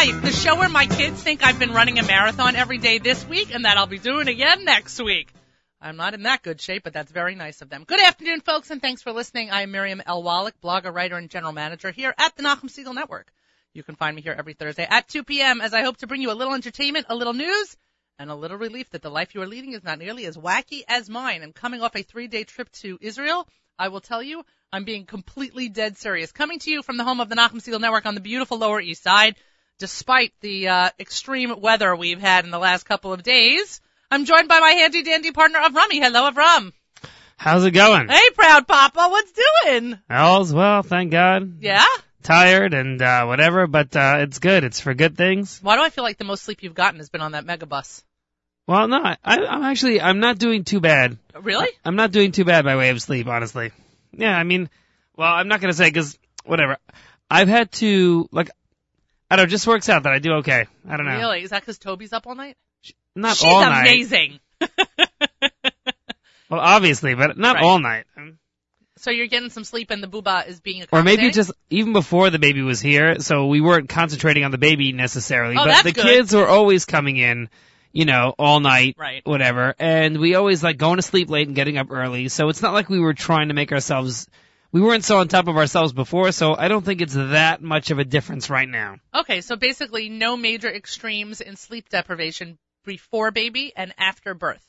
Life, the show where my kids think I've been running a marathon every day this week and that I'll be doing again next week. I'm not in that good shape, but that's very nice of them. Good afternoon, folks, and thanks for listening. I'm Miriam L. Wallach, blogger, writer, and general manager here at the Nachum Segal Network. You can find me here every Thursday at 2 p.m. as I hope to bring you a little entertainment, a little news, and a little relief that the life you are leading is not nearly as wacky as mine. And coming off a three-day trip to Israel, I will tell you, I'm being completely dead serious. Coming to you from the home of the Nachum Segal Network on the beautiful Lower East Side, despite the uh, extreme weather we've had in the last couple of days. I'm joined by my handy dandy partner of Avrami. Hello, Avram. How's it going? Hey, proud papa, what's doing? All's well, thank God. Yeah? Tired and uh, whatever, but uh, it's good. It's for good things. Why do I feel like the most sleep you've gotten has been on that megabus? Well, no, I, I'm actually I'm not doing too bad. Really? I'm not doing too bad by way of sleep, honestly. Yeah, I mean, well, I'm not gonna say because whatever. I've had to like, I don't know, it just works out that I do okay. I don't know. Really? Is that because Toby's up all night? Not She's all night. amazing. Well, obviously, but not Right. all night. So you're getting some sleep and the booba is being Or maybe just even before the baby was here, so we weren't concentrating on the baby necessarily. Oh, but the good. kids were always coming in, you know, all night, Right. whatever. And we always like going to sleep late and getting up early. So it's not like we were trying to make ourselves. We weren't so on top of ourselves before, so I don't think it's that much of a difference right now. Okay, so basically no major extremes in sleep deprivation before baby and after birth.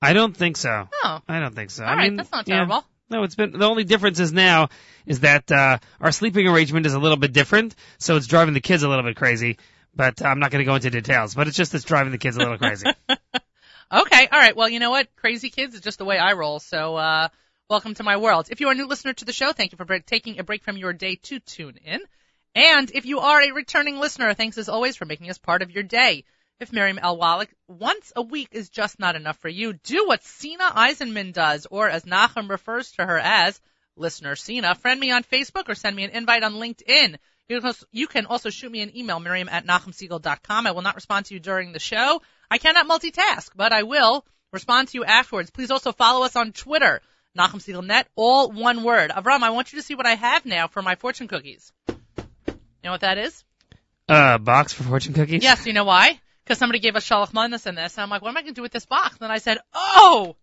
I don't think so. Oh, I don't think so. all I right, mean, that's not yeah. terrible. No, it's been the only difference is now is that uh, our sleeping arrangement is a little bit different, so it's driving the kids a little bit crazy. But I'm not going to go into details. But it's just it's driving the kids a little crazy. Okay, all right. Well, you know what? Crazy kids is just the way I roll. So, uh, welcome to my world. If you are a new listener to the show, thank you for break- taking a break from your day to tune in. And if you are a returning listener, thanks as always for making us part of your day. If Miriam L. Wallach once a week is just not enough for you, do what Sina Eisenman does, or as Nachum refers to her as, listener Sina. Friend me on Facebook or send me an invite on LinkedIn. You can also, shoot me an email, Miriam at NachumSegal.com. I will not respond to you during the show. I cannot multitask, but I will respond to you afterwards. Please also follow us on Twitter, Nachum Segal Net, all one word. Avram, I want you to see what I have now for my fortune cookies. You know what that is? uh, box for fortune cookies. Yes, you know why? Because somebody gave us Shalach Manas in this, and I'm like, what am I going to do with this box? And then I said, oh,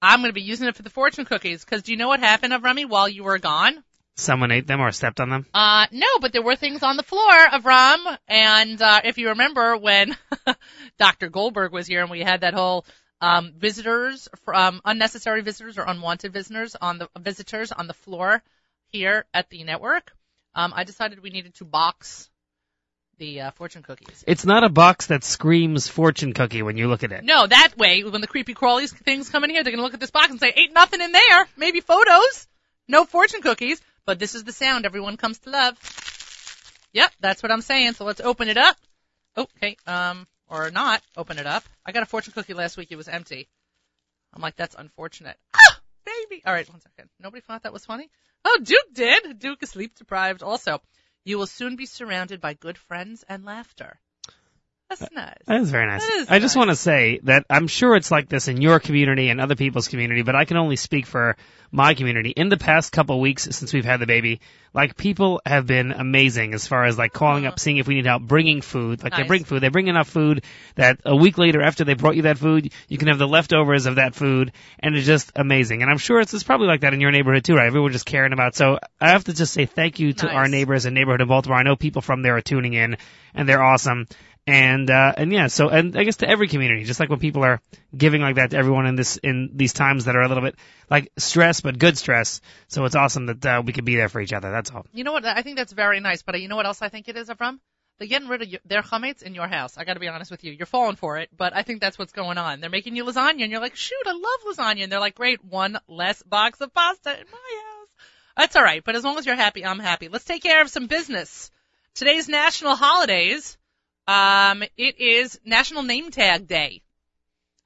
I'm going to be using it for the fortune cookies. Because do you know what happened, Avrami, while you were gone? Someone ate them or stepped on them. Uh, no, but there were things on the floor, Avram. And, uh, if you remember when Dr. Goldberg was here and we had that whole, um, visitors from unnecessary visitors or unwanted visitors on the visitors on the floor here at the network, um, I decided we needed to box the uh, fortune cookies. It's not a box that screams fortune cookie when you look at it. No, that way, when the creepy crawlies things come in here, they're gonna look at this box and say, ain't nothing in there. Maybe photos. No fortune cookies. But this is the sound everyone comes to love. Yep, that's what I'm saying. So let's open it up. Okay, um, or not open it up. I got a fortune cookie last week. It was empty. I'm like, that's unfortunate. Ah, baby. All right, one second. Nobody thought that was funny? Oh, Duke did. Duke is sleep deprived also. You will soon be surrounded by good friends and laughter. That's nice. That is very nice. That is I just want to say that I'm sure it's like this in your community and other people's community, but I can only speak for my community. In the past couple of weeks since we've had the baby, like people have been amazing as far as like calling up, seeing if we need help, bringing food. Like they bring food. They bring enough food that a week later after they brought you that food, you can have the leftovers of that food and it's just amazing. And I'm sure it's, it's probably like that in your neighborhood too, right? Everyone just caring about. So I have to just say thank you to Nice. our neighbors and neighborhood in Baltimore. I know people from there are tuning in and they're awesome. And uh and yeah, so and I guess to every community, just like when people are giving like that to everyone in this in these times that are a little bit like stress but good stress. So it's awesome that uh, we could be there for each other. That's all. You know what? I think that's very nice. But you know what else I think it is, Avram? They're getting rid of your, their chametz in your house. I got to be honest with you. You're falling for it, but I think that's what's going on. They're making you lasagna, and you're like, shoot, I love lasagna. And they're like, great, one less box of pasta in my house. That's all right. But as long as you're happy, I'm happy. Let's take care of some business. Today's national holidays. Um, it is National Name Tag Day.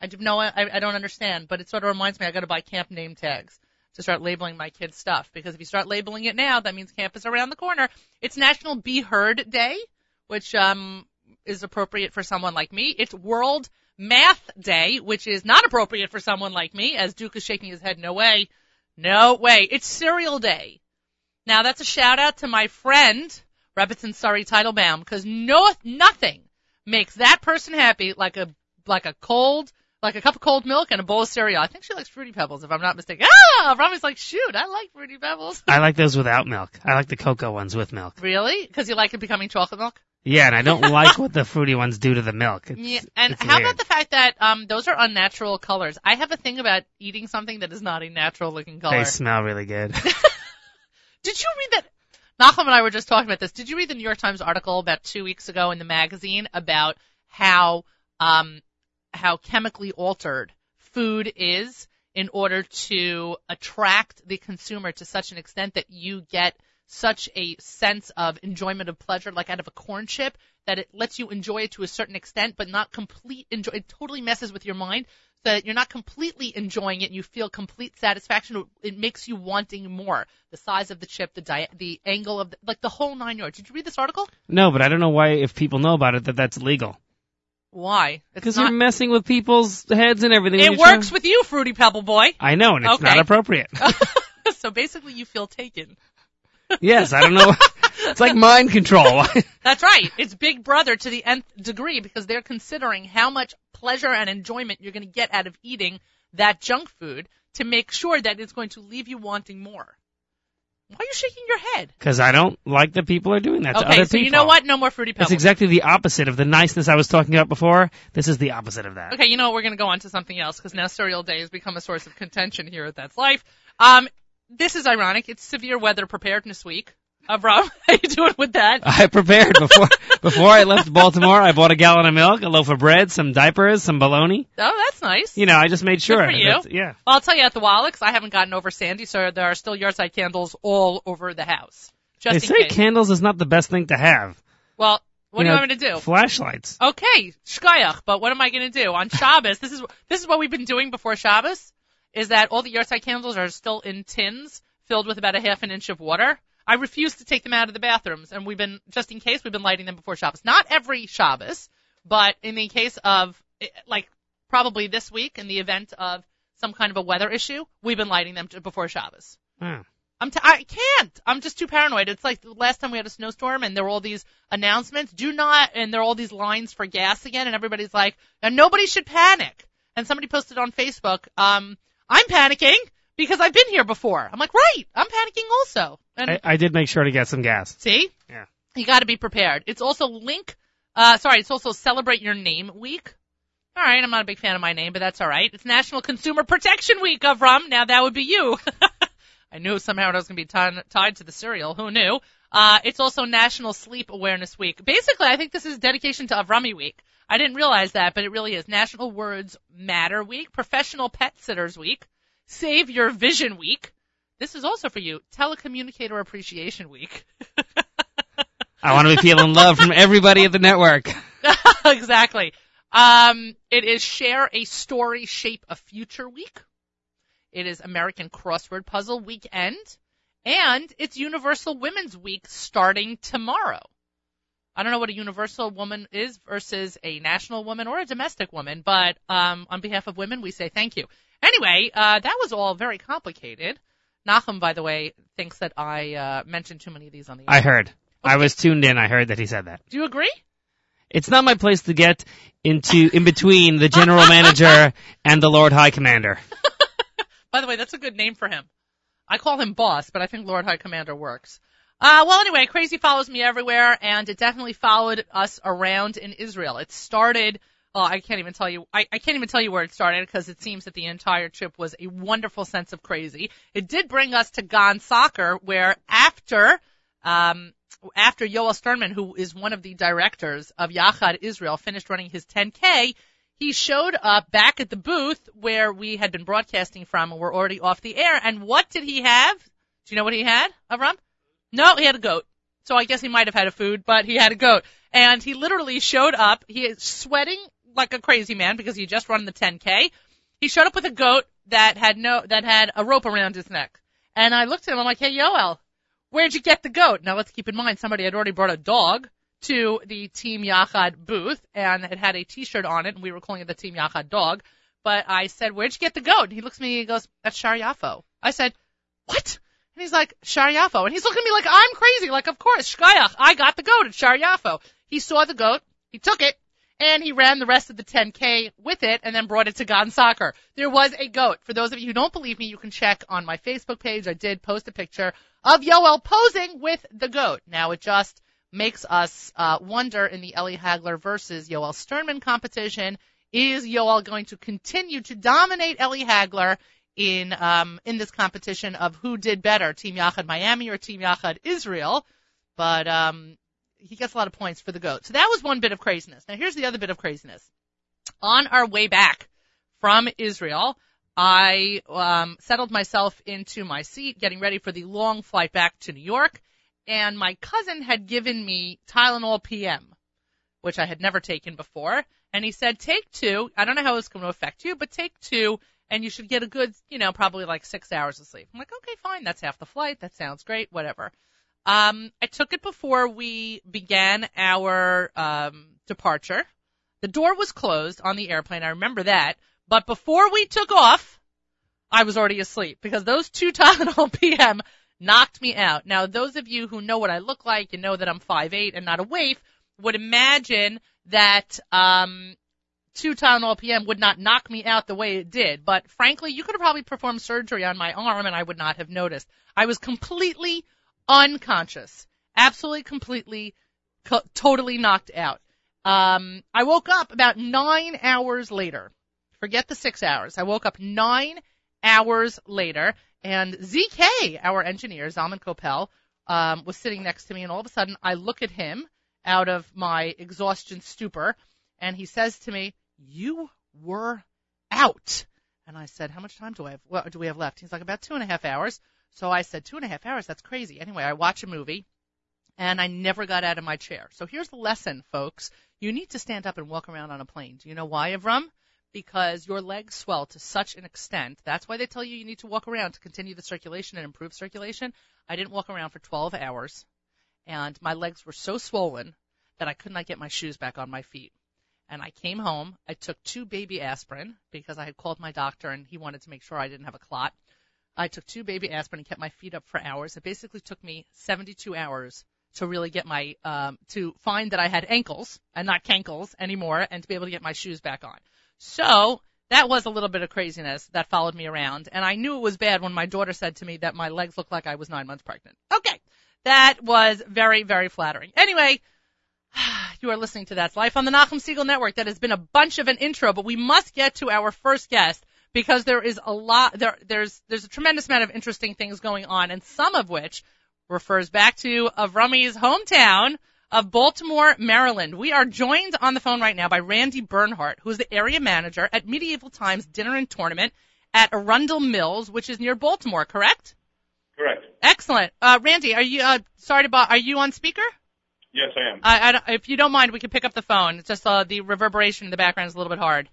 I do know I, I don't understand, but it sort of reminds me I got to buy camp name tags to start labeling my kids' stuff because if you start labeling it now, that means camp is around the corner. It's National Be Heard Day, which um is appropriate for someone like me. It's World Math Day, which is not appropriate for someone like me, as Duke is shaking his head, no way. No way. It's Cereal Day. Now that's a shout out to my friend Rebbetzin Surrey Teitelbaum, because no, nothing makes that person happy like a, like a cold, like a cup of cold milk and a bowl of cereal. I think she likes Fruity Pebbles, if I'm not mistaken. Ah! Rami's like, shoot, I like Fruity Pebbles. I like those without milk. I like the cocoa ones with milk. Really? Because you like it becoming chocolate milk? Yeah, and I don't like what the fruity ones do to the milk. It's, Yeah, and how weird. about the fact that um those are unnatural colors? I have a thing about eating something that is not a natural looking color. They smell really good. Did you read that? Nachum and I were just talking about this. Did you read the New York Times article about two weeks ago in the magazine about how um how chemically altered food is in order to attract the consumer to such an extent that you get such a sense of enjoyment of pleasure like out of a corn chip that it lets you enjoy it to a certain extent but not complete enjoy it totally messes with your mind so that you're not completely enjoying it and you feel complete satisfaction it makes you wanting more the size of the chip the di- the angle of the, like the whole nine yards did you read this article no, but I don't know why, if people know about it, that that's legal. why Because not you're messing with people's heads and everything. it works trying- with you fruity pebble boy I know, and it's Okay. not appropriate. so basically you feel taken yes, I don't know. it's like mind control. That's right. It's Big Brother to the nth degree because they're considering how much pleasure and enjoyment you're going to get out of eating that junk food to make sure that it's going to leave you wanting more. Why are you shaking your head? Because I don't like that people are doing that to okay, other so people. you know what? No more fruity pebbles. It's exactly the opposite of the niceness I was talking about before. This is the opposite of that. Okay, you know what? We're going to go on to something else because now cereal day has become a source of contention here at That's Life. Um, this is ironic. It's severe weather preparedness week. Avram, how you doing with that? I prepared before before I left Baltimore. I bought a gallon of milk, a loaf of bread, some diapers, some bologna. Oh, that's nice. You know, I just made sure. for you. That's- Yeah. Well, I'll tell you at the Wallachs, I haven't gotten over Sandy, so there are still yahrzeit candles all over the house. Just They say case. candles is not the best thing to have. well, what You do you know, want me to do? Flashlights. Okay, shkayach, but what am I going to do on Shabbos? this is this is what we've been doing before Shabbos. Is that all the yard candles are still in tins filled with about a half an inch of water? I refuse to take them out of the bathrooms, and we've been just in case we've been lighting them before Shabbos. Not every Shabbos, but in the case of eh, like probably this week in the event of some kind of a weather issue, we've been lighting them before Shabbos. Oh. I'm t- I can't. I'm just too paranoid. It's like the last time we had a snowstorm and there were all these announcements. Do not, and there are all these lines for gas again, and everybody's like, "Now nobody should panic. And somebody posted on Facebook, um, I'm panicking because I've been here before. I'm like, right, I'm panicking also. And I, I did make sure to get some gas. see, Yeah. you got to be prepared. It's also link, uh, sorry, it's also celebrate your name week. All right, I'm not a big fan of my name, but that's all right. It's National Consumer Protection Week, Avram. Now that would be you. I knew somehow it was going to be tied, tied to the cereal. Who knew? Uh, it's also National Sleep Awareness Week. Basically, I think this is dedication to Avrami Week. I didn't realize that, but it really is. National Words Matter Week, Professional Pet Sitters Week, Save Your Vision Week. This is also for you, Telecommunicator Appreciation Week. I want to be feeling love from everybody at the network. exactly. Um, it is Share a Story, Shape a Future Week. It is American Crossword Puzzle Weekend. And it's Universal Women's Week starting tomorrow. I don't know what a universal woman is versus a national woman or a domestic woman, but um, on behalf of women, we say thank you. Anyway, uh, that was all very complicated. Nachum, by the way, thinks that I uh, mentioned too many of these on the air. I heard. I was tuned in. I heard that he said that. Do you agree? It's not my place to get into in between the general manager and the Lord High Commander. By the way, that's a good name for him. I call him boss, but I think Lord High Commander works. Uh, well, anyway, Crazy follows me everywhere, and it definitely followed us around in Israel. It started, oh, I can't even tell you, I, I can't even tell you where it started because it seems that the entire trip was a wonderful sense of crazy. It did bring us to Gan Sacher, where after, um, after Yoel Sternman, who is one of the directors of Yachad Israel, finished running his 10K, he showed up back at the booth where we had been broadcasting from and we're already off the air. And what did he have? Do you know what he had, Avram? No, he had a goat. So I guess he might have had a food, but he had a goat. And he literally showed up. He is sweating like a crazy man because he just run the 10K. He showed up with a goat that had no, that had a rope around his neck. And I looked at him, I'm like, hey, Yoel, where'd you get the goat? Now let's keep in mind somebody had already brought a dog to the Team Yachad booth and it had a t-shirt on it and we were calling it the Team Yachad dog. But I said, where'd you get the goat? He looks at me and he goes, that's Shar Yafo. I said, what? And he's like, Shar Yafo. And he's looking at me like I'm crazy. Like, of course, Shkayach, I got the goat at Shar Yafo. He saw the goat, he took it, and he ran the rest of the 10K with it and then brought it to Gan Sacher. There was a goat. For those of you who don't believe me, you can check on my Facebook page. I did post a picture of Yoel posing with the goat. Now it just makes us uh, wonder in the Ellie Hagler versus Yoel Sternman competition, is Yoel going to continue to dominate Ellie Hagler in um, in this competition of who did better, Team Yachad Miami or Team Yachad Israel? But um, he gets a lot of points for the goat. So that was one bit of craziness. Now here's the other bit of craziness. On our way back from Israel, I um, settled myself into my seat, getting ready for the long flight back to New York, and my cousin had given me Tylenol PM, which I had never taken before, and he said, "Take two. I don't know how it's going to affect you, but take two, and you should get a good, you know, probably like six hours of sleep." I'm like, "Okay, fine. That's half the flight. That sounds great. Whatever." Um, I took it before we began our um, departure. The door was closed on the airplane. I remember that. But before we took off, I was already asleep because those two Tylenol PM knocked me out. Now, those of you who know what I look like and know that I'm 5'8 and not a waif would imagine that um, two Tylenol PM would not knock me out the way it did. But frankly, you could have probably performed surgery on my arm and I would not have noticed. I was completely unconscious, absolutely, completely, co- totally knocked out. Um, I woke up about nine hours later. Forget the six hours. I woke up nine hours later, and ZK, our engineer, Zalman Kopel, um, was sitting next to me, and all of a sudden I look at him out of my exhaustion stupor, and he says to me, "You were out." And I said, "How much time do I have? What do we have left?" He's like, "About two and a half hours." So I said, two and a half hours, that's crazy. Anyway, I watch a movie and I never got out of my chair. So here's the lesson, folks. You need to stand up and walk around on a plane. Do you know why, Avram? Because your legs swell to such an extent. That's why they tell you you need to walk around to continue the circulation and improve circulation. I didn't walk around for 12 hours and my legs were so swollen that I could not get my shoes back on my feet. And I came home. I took two baby aspirin because I had called my doctor and he wanted to make sure I didn't have a clot. I took two baby aspirin and kept my feet up for hours. It basically took me 72 hours to really get my um, to find that I had ankles and not cankles anymore, and to be able to get my shoes back on. So that was a little bit of craziness that followed me around, and I knew it was bad when my daughter said to me that my legs looked like I was nine months pregnant. Okay, that was very very flattering. Anyway. You are listening to That's Life on the Nachum Segal Network. That has been a bunch of an intro, but we must get to our first guest because there is a lot there there's there's a tremendous amount of interesting things going on and some of which refers back to Avrami's hometown of Baltimore, Maryland. We are joined on the phone right now by Randy Bernhardt, who is the area manager at Medieval Times Dinner and Tournament at Arundel Mills, which is near Baltimore, correct? Correct. Excellent. Uh, Randy, are you, uh, sorry to, are you on speaker? Yes, I am. I, I, if you don't mind, we can pick up the phone. It's just, uh, the reverberation in the background is a little bit hard.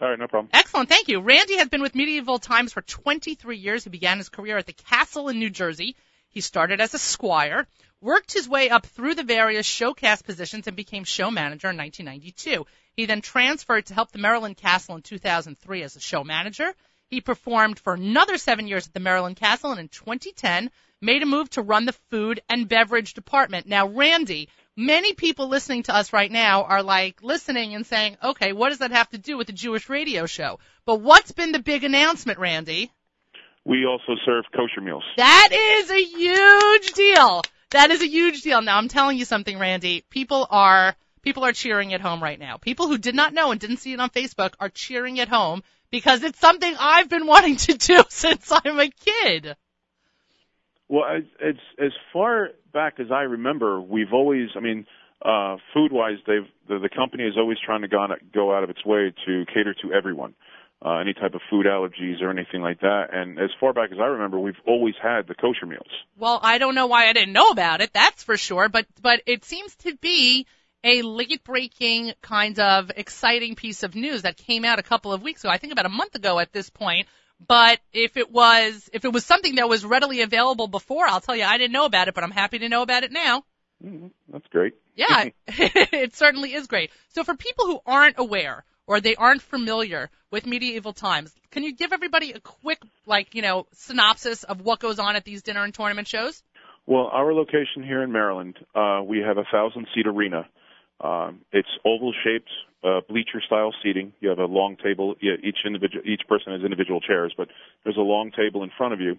All right, no problem. Excellent, thank you. Randy has been with Medieval Times for 23 years. He began his career at the Castle in New Jersey. He started as a squire, worked his way up through the various showcast positions, and became show manager in 1992. He then transferred to help the Maryland Castle in 2003 as a show manager. He performed for another seven years at the Maryland Castle, and in 2010 made a move to run the food and beverage department. Now, Randy, many people listening to us right now are like listening and saying, okay, what does that have to do with the Jewish radio show? But what's been the big announcement, Randy? We also serve kosher meals. That is a huge deal. That is a huge deal. Now I'm telling you something, Randy. People are people are cheering at home right now. People who did not know and didn't see it on Facebook are cheering at home because it's something I've been wanting to do since I'm a kid. Well, as as far back as I remember, we've always, I mean, uh, food-wise, they've the, the company is always trying to go, go out of its way to cater to everyone, uh, any type of food allergies or anything like that. And as far back as I remember, we've always had the kosher meals. Well, I don't know why I didn't know about it. That's for sure. But but it seems to be a late-breaking kind of exciting piece of news that came out a couple of weeks ago. I think about a month ago at this point but if it was if it was something that was readily available before, I'll tell you I didn't know about it, but I'm happy to know about it now. Mm-hmm. That's great. Yeah, it certainly is great. So for people who aren't aware or they aren't familiar with medieval times, can you give everybody a quick, like, you know, synopsis of what goes on at these dinner and tournament shows? Well, our location here in Maryland, uh, we have a thousand seat arena. Um, it's oval shaped, uh, bleacher style seating. You have a long table. Yeah, each individual, each person has individual chairs, but there's a long table in front of you.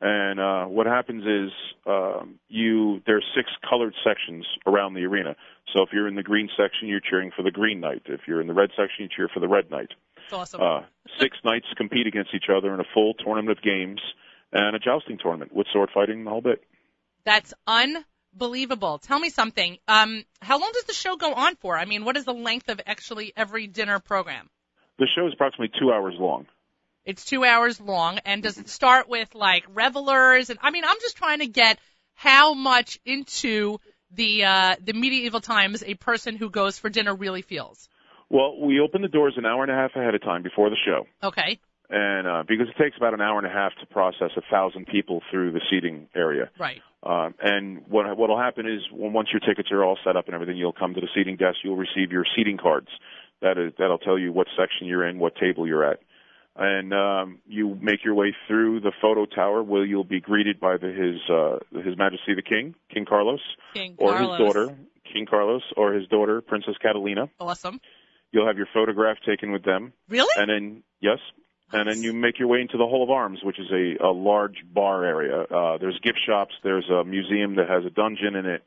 And uh, what happens is um, you there's six colored sections around the arena. So if you're in the green section, you're cheering for the green knight. If you're in the red section, you cheer for the red knight. Awesome. Uh, six knights compete against each other in a full tournament of games and a jousting tournament with sword fighting, the whole bit. That's unbelievable. Tell me something. Um, how long does the show go on for? I mean, what is the length of actually every dinner program? The show is approximately two hours long. It's two hours long, and does it start with like revelers? And I mean, I'm just trying to get how much into the uh, the medieval times a person who goes for dinner really feels. Well, we open the doors an hour and a half ahead of time before the show. Okay. And uh, because it takes about an hour and a half to process a thousand people through the seating area. Right. Um, and what what'll happen is when, once your tickets are all set up and everything, you'll come to the seating desk. You'll receive your seating cards. That is that'll tell you what section you're in, what table you're at, and um, you make your way through the photo tower where you'll be greeted by the, his uh, His Majesty the King, King Carlos, King or Carlos. his daughter, King Carlos, or his daughter, Princess Catalina. Awesome. You'll have your photograph taken with them, Really? and then yes, and then you make your way into the Hall of Arms, which is a, a large bar area. Uh, there's gift shops. There's a museum that has a dungeon in it.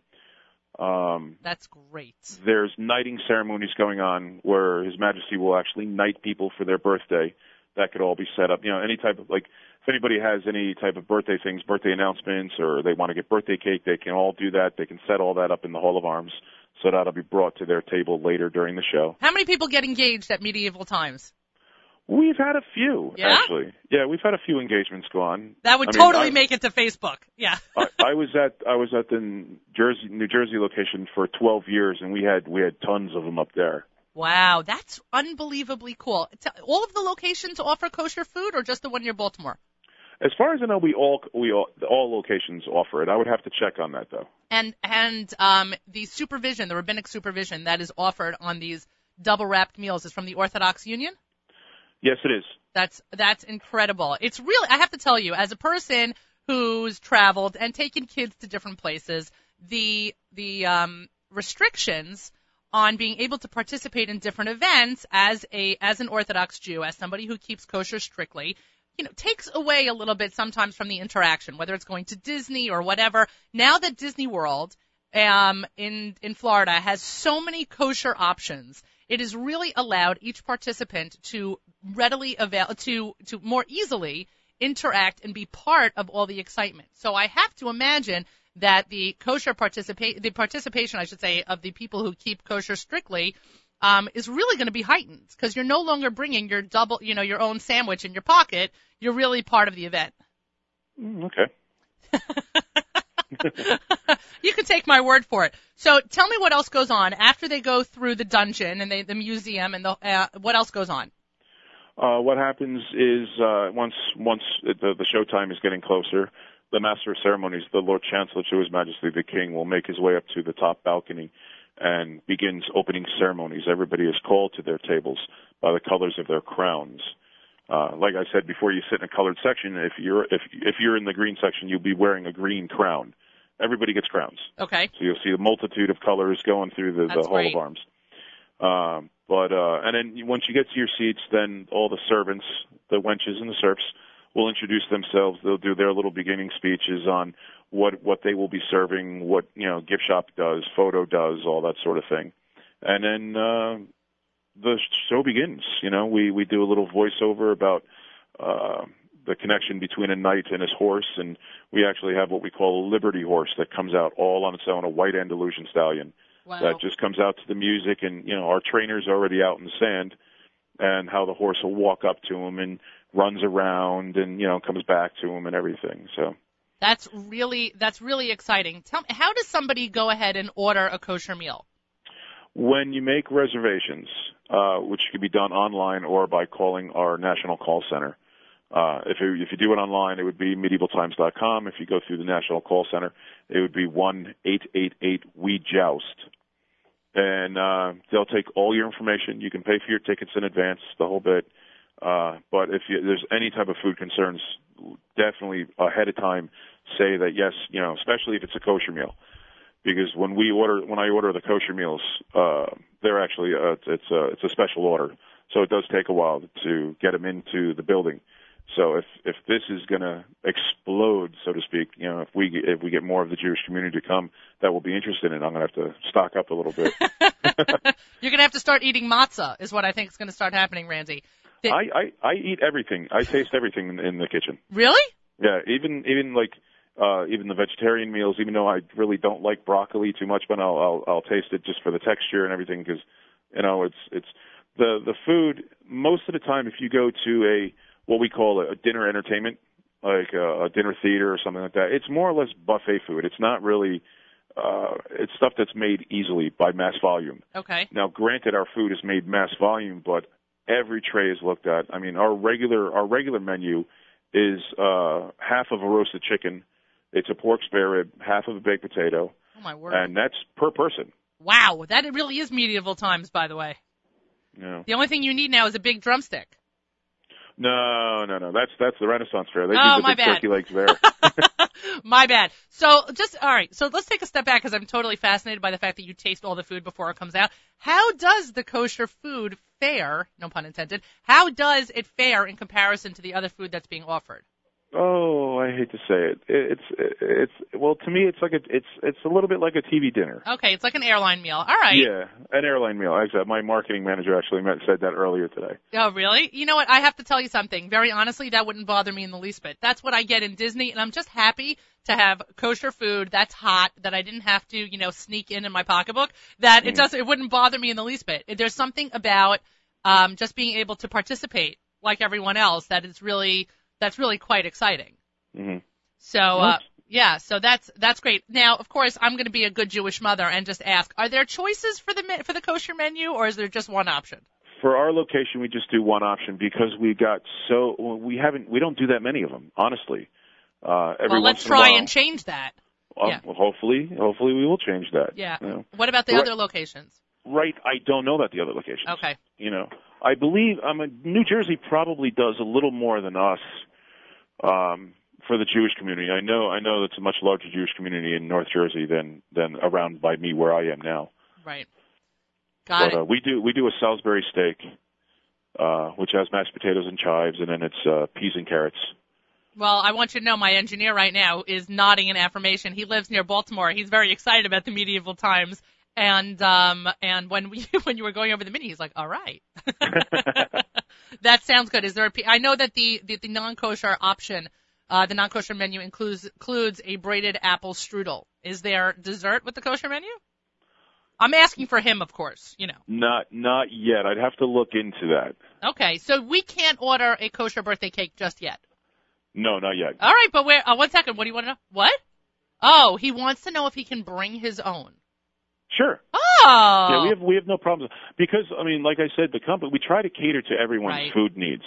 Um, That's great. there's knighting ceremonies going on where His Majesty will actually knight people for their birthday. That could all be set up. You know, any type of like, if anybody has any type of birthday things, birthday announcements, or they want to get birthday cake, they can all do that. They can set all that up in the Hall of Arms, so that'll be brought to their table later during the show. How many people get engaged at medieval times? We've had a few, Yeah? actually. Yeah, we've had a few engagements go on. That would I mean, totally I- make it to Facebook. Yeah. I, I was at I was at the Jersey New Jersey location for 12 years, and we had we had tons of them up there. Wow, that's unbelievably cool. All of the locations offer kosher food, or just the one near Baltimore? As far as I know, we all we all, all locations offer it. I would have to check on that though. And and um, the supervision, the rabbinic supervision that is offered on these double wrapped meals is from the Orthodox Union. Yes, it is. That's that's incredible. It's really I have to tell you, as a person who's traveled and taken kids to different places, the the um, restrictions on being able to participate in different events as a as an Orthodox Jew, as somebody who keeps kosher strictly, you know, takes away a little bit sometimes from the interaction, whether it's going to Disney or whatever. Now that Disney World um, in in Florida has so many kosher options, it has really allowed each participant to readily avail to to more easily interact and be part of all the excitement. So I have to imagine that the kosher participate the participation, I should say, of the people who keep kosher strictly. Um, is really going to be heightened because you're no longer bringing your double, you know, your own sandwich in your pocket. You're really part of the event. Mm, okay. you can take my word for it. So tell me what else goes on after they go through the dungeon and they, the museum and the uh, what else goes on. Uh, what happens is uh, once once the, the show time is getting closer, the master of ceremonies, the Lord Chancellor to His Majesty the King, will make his way up to the top balcony and begins opening ceremonies. Everybody is called to their tables by the colors of their crowns. Uh, like I said before, you sit in a colored section. If you're if if you're in the green section, you'll be wearing a green crown. Everybody gets crowns. Okay. So you'll see a multitude of colors going through the, That's the Hall great. of Arms. Um, but uh, and then once you get to your seats, then all the servants, the wenches and the serfs, will introduce themselves. They'll do their little beginning speeches on what what they will be serving, what you know, gift shop does, photo does, all that sort of thing. And then uh, the show begins. You know, we we do a little voiceover about. Uh, the connection between a knight and his horse, and we actually have what we call a liberty horse that comes out all on its own, a white Andalusian stallion Wow. that just comes out to the music and you know our trainer's already out in the sand and how the horse will walk up to him and runs around and you know comes back to him and everything so That's really that's really exciting. Tell me, how does somebody go ahead and order a kosher meal? when you make reservations uh which can be done online or by calling our national call center uh if you if you do it online it would be medievaltimes.com if you go through the national call center it would be 1 888 we joust and uh, they'll take all your information. You can pay for your tickets in advance, the whole bit. Uh, but if you, there's any type of food concerns, definitely ahead of time say that yes, you know, especially if it's a kosher meal, because when we order, when I order the kosher meals, uh, they're actually uh, it's a it's a special order, so it does take a while to get them into the building. So if if this is going to explode, so to speak, you know, if we if we get more of the Jewish community to come that will be interested in, it, I'm going to have to stock up a little bit. You're going to have to start eating matzah, is what I think is going to start happening, Randy. I, I I eat everything. I taste everything in, in the kitchen. Really? Yeah, even even like uh even the vegetarian meals. Even though I really don't like broccoli too much, but I'll I'll, I'll taste it just for the texture and everything because you know it's it's the the food. Most of the time, if you go to a what we call a, a dinner entertainment, like a, a dinner theater or something like that, it's more or less buffet food. It's not really uh, it's stuff that's made easily by mass volume. Okay. Now, granted, our food is made mass volume, but every tray is looked at. I mean, our regular our regular menu is uh, half of a roasted chicken, it's a pork spare rib, half of a baked potato, Oh my word. and that's per person. wow, that really is medieval times, by the way. The only thing you need now is a big drumstick. No, no, no. That's that's the Renaissance fair. They Oh, do the my big bad. turkey legs there. My bad. So just all right. So let's take a step back because I'm totally fascinated by the fact that you taste all the food before it comes out. How does the kosher food fare? No pun intended. How does it fare in comparison to the other food that's being offered? Oh, I hate to say it. It's it's well to me it's like a it's it's a little bit like a TV dinner. Okay, it's like an airline meal. All right. Yeah, an airline meal. Exactly. My marketing manager actually said that earlier today. Oh, really? You know what? I have to tell you something. Very honestly, that wouldn't bother me in the least bit. That's what I get in Disney, and I'm just happy to have kosher food that's hot that I didn't have to, you know, sneak in in my pocketbook. That it does, it wouldn't bother me in the least bit. There's something about um, just being able to participate like everyone else that is really that's really quite exciting. hmm So. Uh, yeah, so that's that's great. Now, of course, I'm going to be a good Jewish mother and just ask: Are there choices for the me- for the kosher menu, or is there just one option? For our location, we just do one option because we got so we haven't we don't do that many of them, honestly. Uh, every well, let's try while. and change that. Uh, yeah. hopefully, hopefully we will change that. Yeah. you know. What about the Right. other locations? Right, I don't know about the other locations. Okay. You know, I believe I mean New Jersey probably does a little more than us um, for the Jewish community. I know I know it's a much larger Jewish community in North Jersey than than around by me where I am now. Right. Got but uh, it. we do we do a Salisbury steak, uh, which has mashed potatoes and chives, and then it's uh, peas and carrots. Well, I want you to know my engineer right now is nodding in affirmation. He lives near Baltimore. He's very excited about the medieval times. And um and when we when you were going over the menu, he's like, "All right, that sounds good." Is there a? pe- I know that the the, the non kosher option, uh, the non kosher menu includes includes a braided apple strudel. Is there dessert with the kosher menu? I'm asking for him, of course. You know. Not not yet. I'd have to look into that. Okay, so we can't order a kosher birthday cake just yet. No, not yet. All right, but where? Uh, one second. What do you want to know? What? Oh, he wants to know if he can bring his own. Sure. Oh. Yeah, we have we have no problems because I mean, like I said, the company we try to cater to everyone's Right. food needs,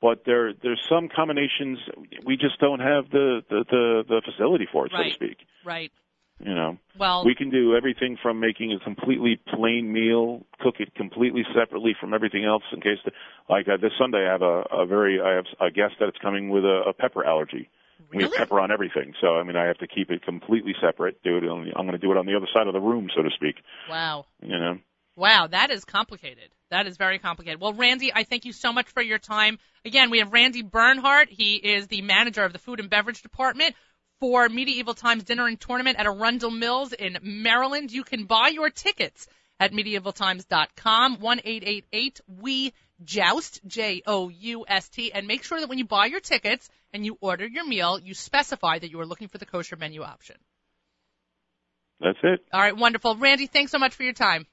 but there there's some combinations we just don't have the the the, the facility for it, so to speak. right. You know, Well, we can do everything from making a completely plain meal, cook it completely separately from everything else in case, the, like uh, this Sunday, I have a, a very I have a guest that it's coming with a, a pepper allergy. We have Really? pepper on everything, so I mean I have to keep it completely separate. Do it. On, I'm going to do it on the other side of the room, so to speak. wow. You know. Wow, that is complicated. That is very complicated. Well, Randy, I thank you so much for your time. Again, we have Randy Bernhardt. He is the manager of the food and beverage department for Medieval Times Dinner and Tournament at Arundel Mills in Maryland. You can buy your tickets at medievaltimes.com, 1888 we joust, J-O-U-S-T, and make sure that when you buy your tickets and you order your meal, you specify that you are looking for the kosher menu option. That's it. All right, wonderful. Randy, thanks so much for your time.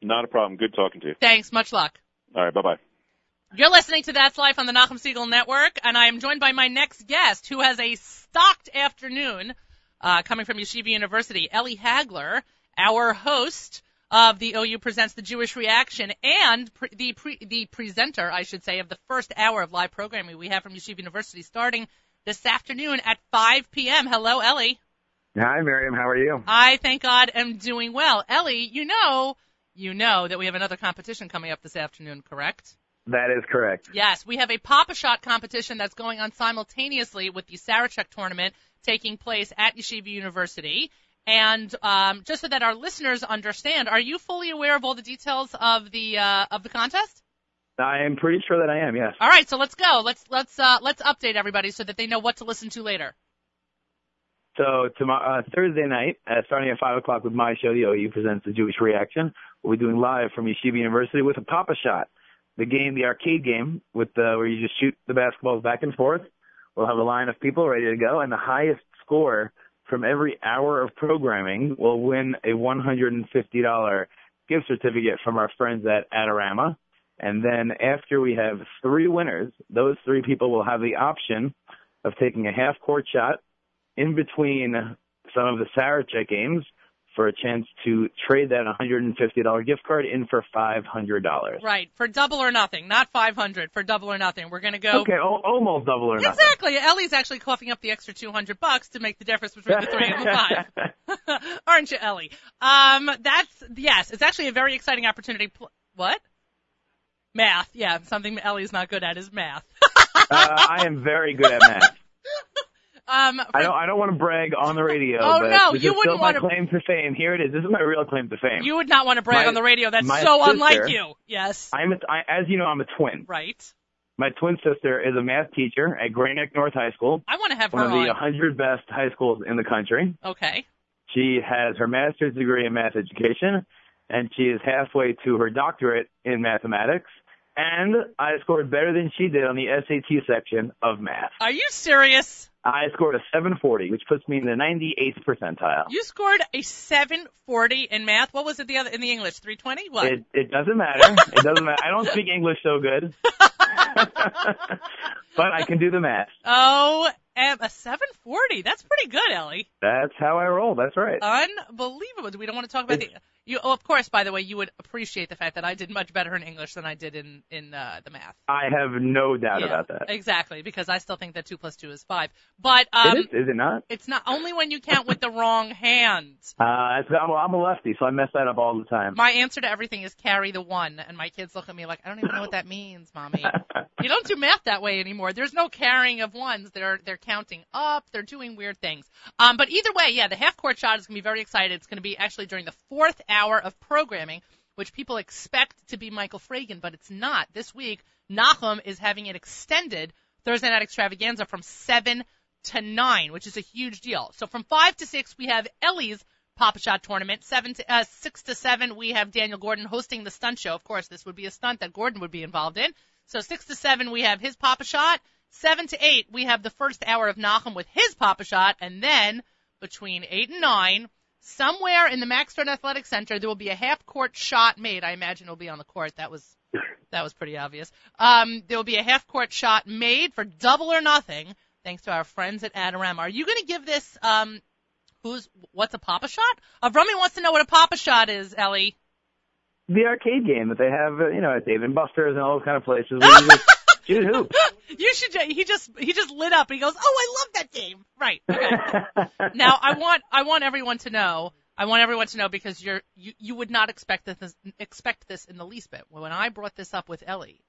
Not a problem. Good talking to you. Thanks. Much luck. All right. Bye bye. You're listening to That's Life on the Nachum Segal Network, and I am joined by my next guest, who has a stocked afternoon uh, coming from Yeshiva University, Ellie Hagler, our host of the OU Presents the Jewish Reaction, and pre- the pre- the presenter, I should say, of the first hour of live programming we have from Yeshiva University, starting this afternoon at 5 p.m. Hello, Ellie. Hi, Miriam. How are you? I, thank God, am doing well. Ellie, you know, you know that we have another competition coming up this afternoon, correct? That is correct. Yes, we have a Pop-A-Shot competition that's going on simultaneously with the Sarachek tournament taking place at Yeshiva University. And um, just so that our listeners understand, are you fully aware of all the details of the uh, of the contest? I am pretty sure that I am. Yes. All right, so let's go. Let's let's uh, let's update everybody so that they know what to listen to later. So tomorrow, uh, Thursday night, uh, starting at five o'clock with my show, the OU presents the Jewish Reaction. We'll be doing live from Yeshiva University with a Pop-A-Shot, the game, the arcade game, with uh, where you just shoot the basketballs back and forth. We'll have a line of people ready to go, and the highest score from every hour of programming will win a $150 gift certificate from our friends at Adorama. And then after we have three winners, those three people will have the option of taking a half court shot in between some of the Sarachek games for a chance to trade that $150 gift card in for $500. Right, for double or nothing, not 500, for double or nothing. We're going to go Okay, al- almost double or nothing. Exactly. Ellie's actually coughing up the extra 200 bucks to make the difference between the 3 and the 5. Aren't you, Ellie? Um that's yes, it's actually a very exciting opportunity. Pl- what? Math. Yeah, something Ellie's not good at is math. uh, I am very good at math. Um for- I don't. I don't want to brag on the radio. Oh, but no, you wouldn't my wanna- claim to fame. Here it is. This is my real claim to fame. you would not want to brag My- on the radio. That's so sister- unlike you. Yes. I'm. A, I, as you know, I'm a twin. Right. My twin sister is a math teacher at Great Neck North High School, I want to have her one of the on. 100 best high schools in the country. Okay. She has her master's degree in math education, and she is halfway to her doctorate in mathematics. And I scored better than she did on the SAT section of math. Are you serious? I scored a 740, which puts me in the 98th percentile. You scored a 740 in math. What was it the other in the English? 320? What? It it doesn't matter. It doesn't matter. I don't speak English so good, but I can do the math. Oh, um, a 740. That's pretty good, Ellie. That's how I roll. That's right. Unbelievable. We don't want to talk about the. You, oh, of course. By the way, you would appreciate the fact that I did much better in English than I did in in uh, the math. I have no doubt Yeah, about that. Exactly, because I still think that two plus two is five. But um, it is, is it not? it's not only when you count with the wrong hand. Uh, I'm, a- I'm a lefty, so I mess that up all the time. My answer to everything is carry the one, and my kids look at me like I don't even know what that means, mommy. you don't do math that way anymore. There's no carrying of ones. They're they're counting up. They're doing weird things. Um, but either way, yeah, the half court shot is gonna be very excited. It's gonna be actually during the fourth hour of programming, which people expect to be Michael Fragan, but it's not. This week, Nahum is having it extended Thursday night extravaganza from seven to nine, which is a huge deal. So from five to six, we have Ellie's Pop-A-Shot tournament. Seven to uh, six to seven, we have Daniel Gordon hosting the stunt show. Of course, this would be a stunt that Gordon would be involved in. So six to seven, we have his Pop-A-Shot. Seven to eight, we have the first hour of Nahum with his Pop-A-Shot, and then between eight and nine, somewhere in the Max Stern Athletic Center, there will be a half court shot made. I imagine it'll be on the court. That was that was pretty obvious. Um, there will be a half court shot made for double or nothing, thanks to our friends at Adorama. Are you going to give this? Um, who's what's a Pop-A-Shot? Uh, Rummy wants to know what a Pop-A-Shot is, Ellie. The arcade game that they have, uh, you know, at Dave and Buster's and all those kind of places shoot hoops. You should. He just he just lit up. And he goes, "Oh, I love that game." Right. Okay. now I want I want everyone to know. I want everyone to know because you're you you would not expect this expect this in the least bit. When I brought this up with Ellie,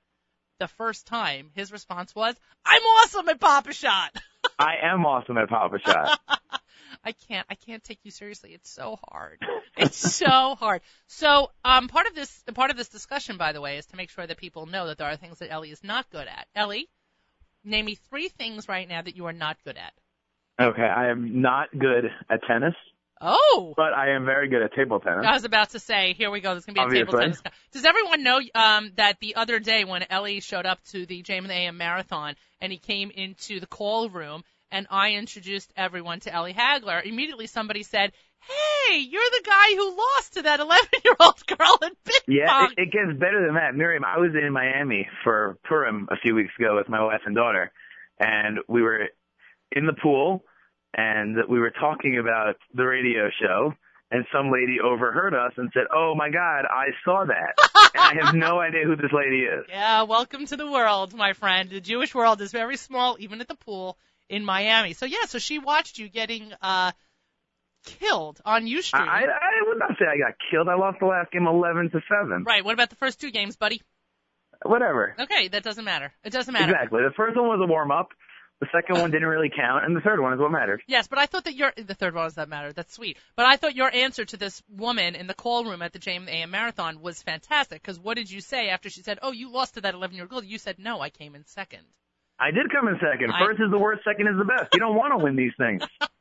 the first time, his response was, "I'm awesome at Pop-A-Shot." I am awesome at Papa Shot. I can't I can't take you seriously. It's so hard. It's so hard. So um part of this part of this discussion, by the way, is to make sure that people know that there are things that Ellie is not good at. Ellie, name me three things right now that you are not good at. Okay, I am not good at tennis, Oh. but I am very good at table tennis. I was about to say, here we go. There's gonna be a table tennis. Does everyone know um, that the other day when Ellie showed up to the JM and the AM marathon and he came into the call room and I introduced everyone to Ellie Hagler, immediately somebody said, "Hey, you're the guy who lost to that 11-year-old girl at Big Yeah, it, it gets better than that. Miriam, I was in Miami for Purim a few weeks ago with my wife and daughter, and we were in the pool, and we were talking about the radio show, and some lady overheard us and said, "Oh my God, I saw that," and I have no idea who this lady is. Yeah, welcome to the world, my friend. The Jewish world is very small, even at the pool in Miami. So yeah, so she watched you getting uh killed on U I, Street. I, I would not say I got killed. I lost the last game 11 to 7. Right. What about the first two games, buddy? Whatever. Okay, that doesn't matter. It doesn't matter. Exactly. The first one was a warm up. The second one didn't really count, and the third one is what mattered. Yes, but I thought that your the third one was that matter. That's sweet. But I thought your answer to this woman in the call room at the JM AM Marathon was fantastic. Because what did you say after she said, "Oh, you lost to that 11 year old girl"? You said, "No, I came in second. I did come in second. I- First is the worst, second is the best. You don't want to win these things.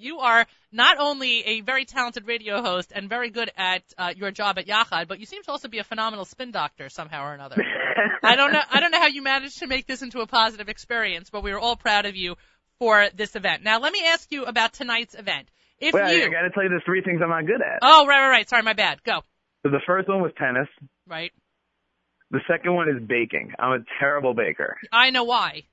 You are not only a very talented radio host and very good at uh, your job at Yachad, but you seem to also be a phenomenal spin doctor somehow or another. I don't know. I don't know how you managed to make this into a positive experience, but we are all proud of you for this event. Now, let me ask you about tonight's event. If well, you, I got to tell you the three things I'm not good at. oh, right, right, right. Sorry, my bad. Go. So the first one was tennis. Right. The second one is baking. I'm a terrible baker. I know why.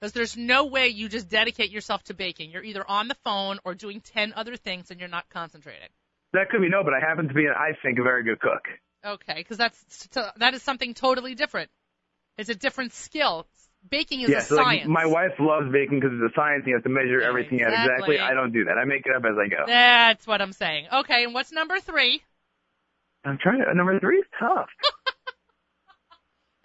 Because there's no way you just dedicate yourself to baking. You're either on the phone or doing 10 other things and you're not concentrating. That could be no, but I happen to be, I think, a very good cook. Okay, because that's that is something totally different. It's a different skill. Baking is yeah, a so like, science. my wife loves baking because it's a science. You have to measure Yeah, everything out exactly. exactly. I don't do that. I make it up as I go. That's what I'm saying. Okay, and what's number three? I'm trying to. Number three is tough.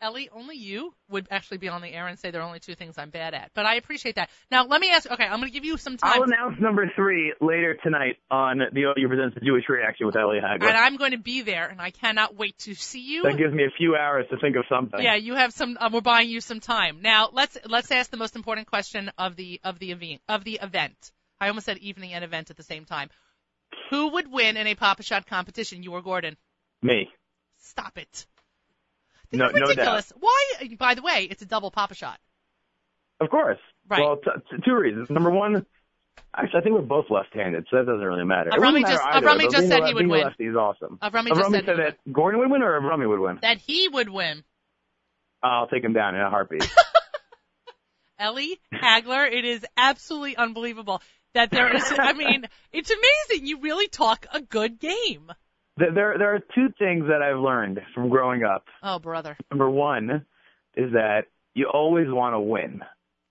Ellie, only you would actually be on the air and say there are only two things I'm bad at. But I appreciate that. Now, let me ask. Okay, I'm going to give you some time. I'll announce number three later tonight on the OU presents the Jewish reaction with Ellie Hagler. and I'm going to be there, and I cannot wait to see you. That gives me a few hours to think of something. Yeah, you have some. Uh, we're buying you some time. Now let's let's ask the most important question of the of the event of the event. I almost said evening and event at the same time. Who would win in a Pop-A-Shot competition? You or Gordon? Me. Stop it. No- They're no ridiculous. Why? By the way, it's a double Pop-A-Shot. Of course. Right. Well, t- t- two reasons. Number one, actually, I think we're both left-handed, so that doesn't really matter. It Avrami wouldn't matter just- Avrami just said he would win. lefty is awesome. Avrami just Avrami said said he that Gordon would win or Avrami would win. That he would win. I'll take him down in a heartbeat. Ellie Hagler, it is absolutely unbelievable that there is. I mean, it's amazing. You really talk a good game. There, there, there are two things that I've learned from growing up. Oh, brother. Number one is that you always want to win.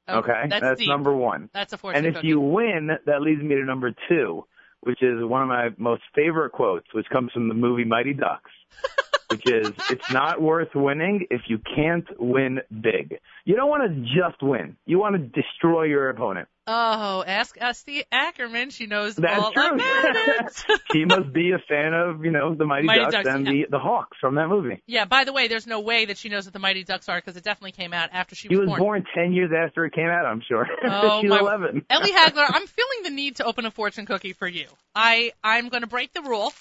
Oh, okay, That's, deep. number one. That's a fortune And if cookie. you win, that leads me to number two, which is one of my most favorite quotes, which comes from the movie Mighty Ducks, which is, it's not worth winning if you can't win big. You don't want to just win. You want to destroy your opponent. Oh, ask Esty Ackerman. She knows That's all true. about it. he must be a fan of, you know, the Mighty, Mighty Ducks, Ducks, and yeah. the, the Hawks from that movie. yeah, by the way, there's no way that she knows what the Mighty Ducks are because it definitely came out after she He was was born 10 years after it came out, I'm sure. Oh, She's my- 11. Ellie Hagler, I'm feeling the need to open a fortune cookie for you. I I'm going to break the rule,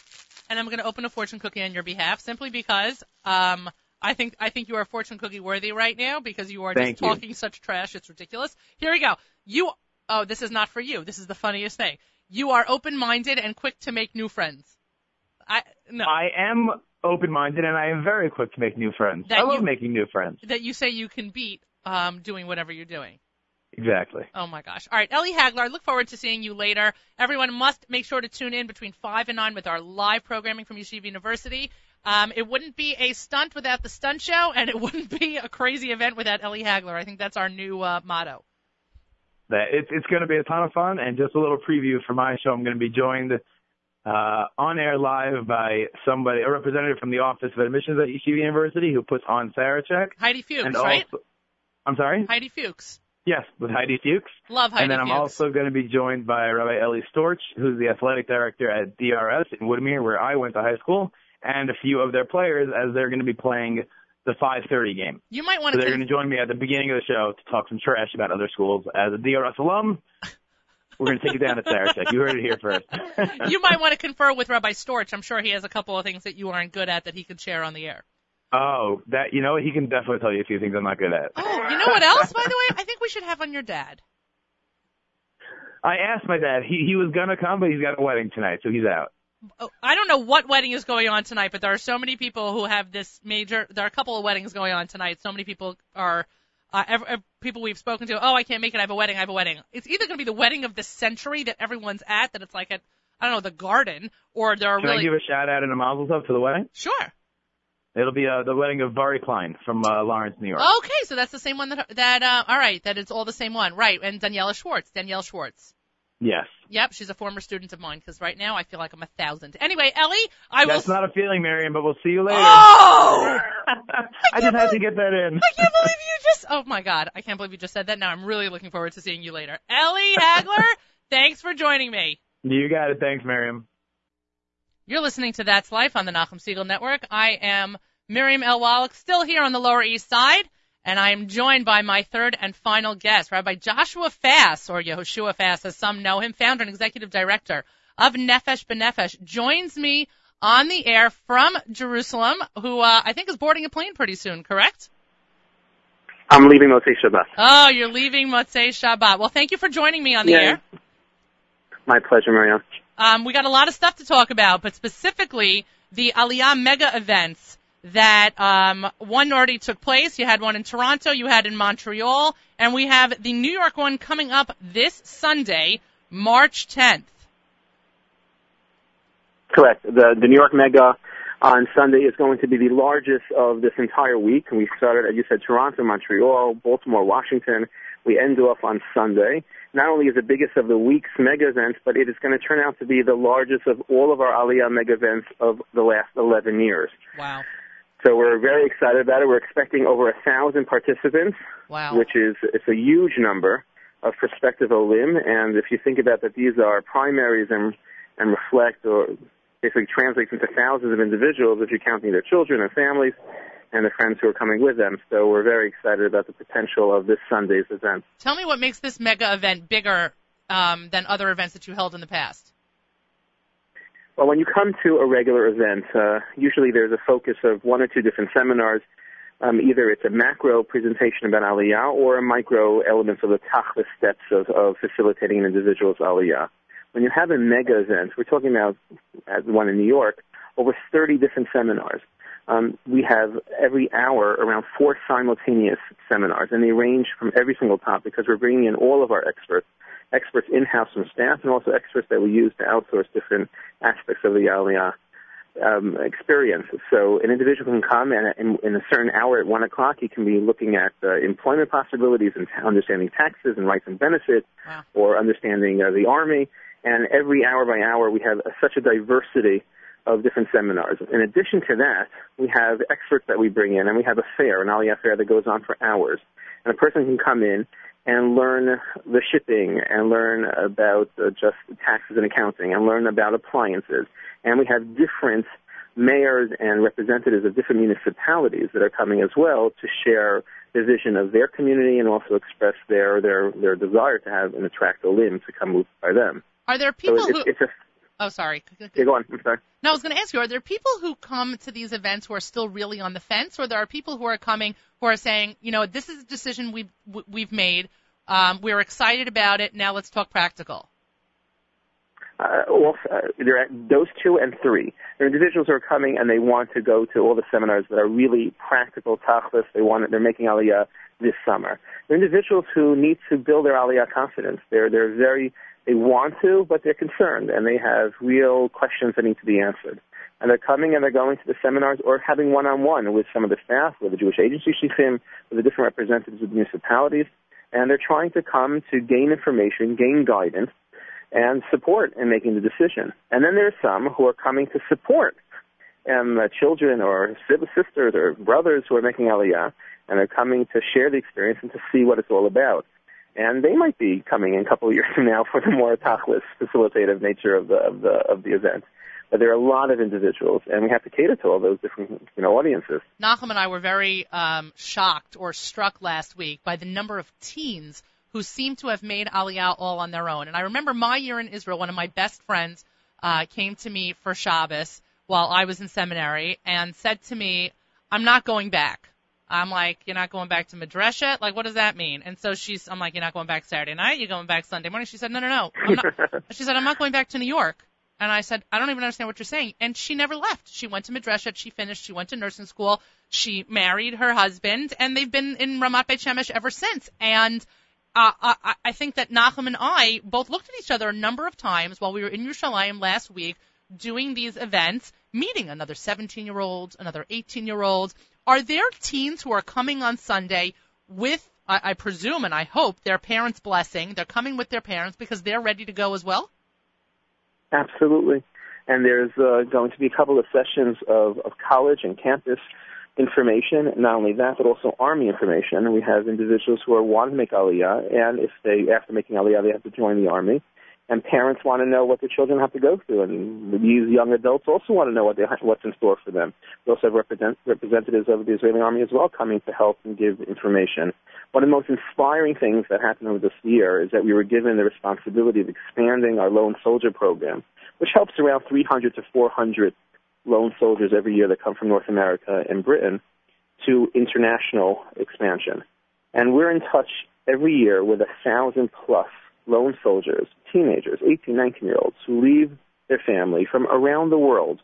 and I'm going to open a fortune cookie on your behalf simply because um I think I think you are fortune cookie worthy right now because you are Thank just you. talking such trash. It's ridiculous. Here we go. You oh this is not for you. This is the funniest thing. You are open-minded and quick to make new friends. I no I am open-minded and I am very quick to make new friends. That I love you- making new friends. that you say you can beat um doing whatever you're doing. Exactly. Oh my gosh. All right, Ellie Hagler, I look forward to seeing you later. Everyone must make sure to tune in between 5 and 9 with our live programming from Yeshiva University. Um, it wouldn't be a stunt without the stunt show, and it wouldn't be a crazy event without Ellie Hagler. I think that's our new uh, motto. That it's it's going to be a ton of fun and just a little preview for my show. I'm going to be joined uh, on air live by somebody, a representative from the Office of Admissions at Yeshiva University who puts on Sarachek. Heidi Fuchs, and right? also, I'm sorry. Heidi Fuchs. Yes, with Heidi Fuchs. Love Heidi and then I'm Fuchs. also going to be joined by Rabbi Ellie Storch, who's the athletic director at DRS in Woodmere, where I went to high school, and a few of their players as they're going to be playing the 5:30 game. You might want So to. they're going to join me at the beginning of the show to talk some trash about other schools. As a DRS alum, we're going to take it down at Sarachek. You heard it here first. you might want to confer with Rabbi Storch. I'm sure he has a couple of things that you aren't good at that he could share on the air. oh, that you know? He can definitely tell you a few things I'm not good at. Oh, you know what else, by the way? I think we should have on your dad. I asked my dad. He he was gonna come, but he's got a wedding tonight, so he's out. Oh, I don't know what wedding is going on tonight, but there are so many people who have this major. There are a couple of weddings going on tonight. So many people are. Uh, ev ev- people we've spoken to, oh, I can't make it. I have a wedding. I have a wedding. It's either going to be the wedding of the century that everyone's at, that it's like at, I don't know, the garden, or there are Can I really. give a shout out and a mazel tov to the wedding? Sure. It'll be uh, the wedding of Barry Klein from uh, Lawrence, New York. Okay, so that's the same one that, that, uh, alright, that it's all the same one. Right, and Daniela Schwartz, Danielle Schwartz. Yes. Yep, she's a former student of mine because right now I feel like I'm a thousand. Anyway, Ellie, I will. That's not a feeling, Miriam, but we'll see you later. Oh! I just had to get that in. I can't believe you just. Oh my God, I can't believe you just said that. Now I'm really looking forward to seeing you later. Ellie Hagler, thanks for joining me. You got it. Thanks, Miriam. You're listening to That's Life on the Nachum Segal Network. I am Miriam L. Wallach, still here on the Lower East Side, and I am joined by my third and final guest, Rabbi Joshua Fass, or Yehoshua Fass, as some know him, founder and executive director of Nefesh B'Nefesh, joins me on the air from Jerusalem, who uh, I think is boarding a plane pretty soon, correct? I'm leaving Motzei Shabbat. Oh, you're leaving Motzei Shabbat. Well, thank you for joining me on the Yeah. air. My pleasure, Miriam. Um, we got a lot of stuff to talk about, but specifically the Aliyah mega events that um, one already took place. You had one in Toronto, you had in Montreal, and we have the New York one coming up this Sunday, March 10th. Correct. The the New York Mega on Sunday is going to be the largest of this entire week. And we started, as you said, Toronto, Montreal, Baltimore, Washington. We end off on Sunday. Not only is it the biggest of the week's mega events, but it is going to turn out to be the largest of all of our Aliyah mega events of the last 11 years. Wow. So we're very excited about it. We're expecting over a thousand participants. Wow. which is it's a huge number of prospective olim. And if you think about that, these are primaries and and reflect or basically translates into thousands of individuals if you're counting their children and families and the friends who are coming with them. So we're very excited about the potential of this Sunday's event. Tell me what makes this mega event bigger um, than other events that you held in the past. Well, when you come to a regular event, uh, usually there's a focus of one or two different seminars. Um, either it's a macro presentation about Aliyah or a micro elements of the tachlis steps of, of facilitating an individual's Aliyah. When you have a mega event, we're talking about at one in New York, over 30 different seminars. Um, we have every hour around four simultaneous seminars, and they range from every single topic because we're bringing in all of our experts, experts in-house from staff, and also experts that we use to outsource different aspects of the Aliyah um, experience. So an individual can come and in, in a certain hour at one o'clock, he can be looking at uh, employment possibilities and t- understanding taxes and rights and benefits, Wow. or understanding uh, the army. And every hour by hour, we have uh, such a diversity of different seminars. In addition to that, we have experts that we bring in, and we have a fair, an Aliyah fair that goes on for hours. And a person can come in and learn the shipping and learn about uh, just taxes and accounting and learn about appliances. And we have different mayors and representatives of different municipalities that are coming as well to share the vision of their community and also express their their their desire to have and attract olim to come move by them. Are there So people who? it's a Oh, sorry. yeah, go on. I'm sorry. No, I was going to ask you, are there people who come to these events who are still really on the fence, or there are people who are coming who are saying, you know, this is a decision we've we've made, um, we're excited about it, now let's talk practical. Uh, well, uh, there are those two and three. There are individuals who are coming and they want to go to all the seminars that are really practical tachlis. They want they're making aliyah this summer. There are individuals who need to build their aliyah confidence. They're they're very they want to, but they're concerned and they have real questions that need to be answered. And they're coming and they're going to the seminars or having one-on-one with some of the staff, with the Jewish agency shlichim, with the different representatives of the municipalities, and they're trying to come to gain information, gain guidance, and support in making the decision. And then there's some who are coming to support um, uh, children or sis- sisters or brothers who are making aliyah, and they're coming to share the experience and to see what it's all about. And they might be coming in a couple of years from now for the more tachlis, facilitative nature of the of the of the event. But there are a lot of individuals, and we have to cater to all those different you know audiences. Nachum and I were very um, shocked or struck last week by the number of teens who seem to have made Aliyah all on their own. And I remember my year in Israel, one of my best friends uh, came to me for Shabbos while I was in seminary and said to me, I'm not going back. I'm like, you're not going back to Madresha? Like, what does that mean? And so she's, I'm like, you're not going back Saturday night? You're going back Sunday morning? She said, no, no, no. I'm not. she said, I'm not going back to New York. And I said, I don't even understand what you're saying. And she never left. She went to Madresha. She finished. She went to nursing school. She married her husband, and they've been in Ramat Beit Shemesh ever since. And uh, I, I think that Nachum and I both looked at each other a number of times while we were in Yerushalayim last week doing these events, meeting another 17 year old, another 18 year old. Are there teens who are coming on Sunday with I, I presume and I hope their parents' blessing. They're coming with their parents because they're ready to go as well. Absolutely. And there's uh, going to be a couple of sessions of, of college and campus information. Not only that, but also Army information. We have individuals who are wanting to make Aliyah, and if they, after making Aliyah, they have to join the Army. And parents want to know what their children have to go through, and these young adults also want to know what they, what's in store for them. We also have represent, representatives of the Israeli Army as well coming to help and give information. One of the most inspiring things that happened over this year is that we were given the responsibility of expanding our lone soldier program, which helps around 300 to 400 lone soldiers every year that come from North America and Britain to international expansion. And we're in touch every year with a thousand plus lone soldiers, teenagers, 18, 19 year olds who leave their family from around the world.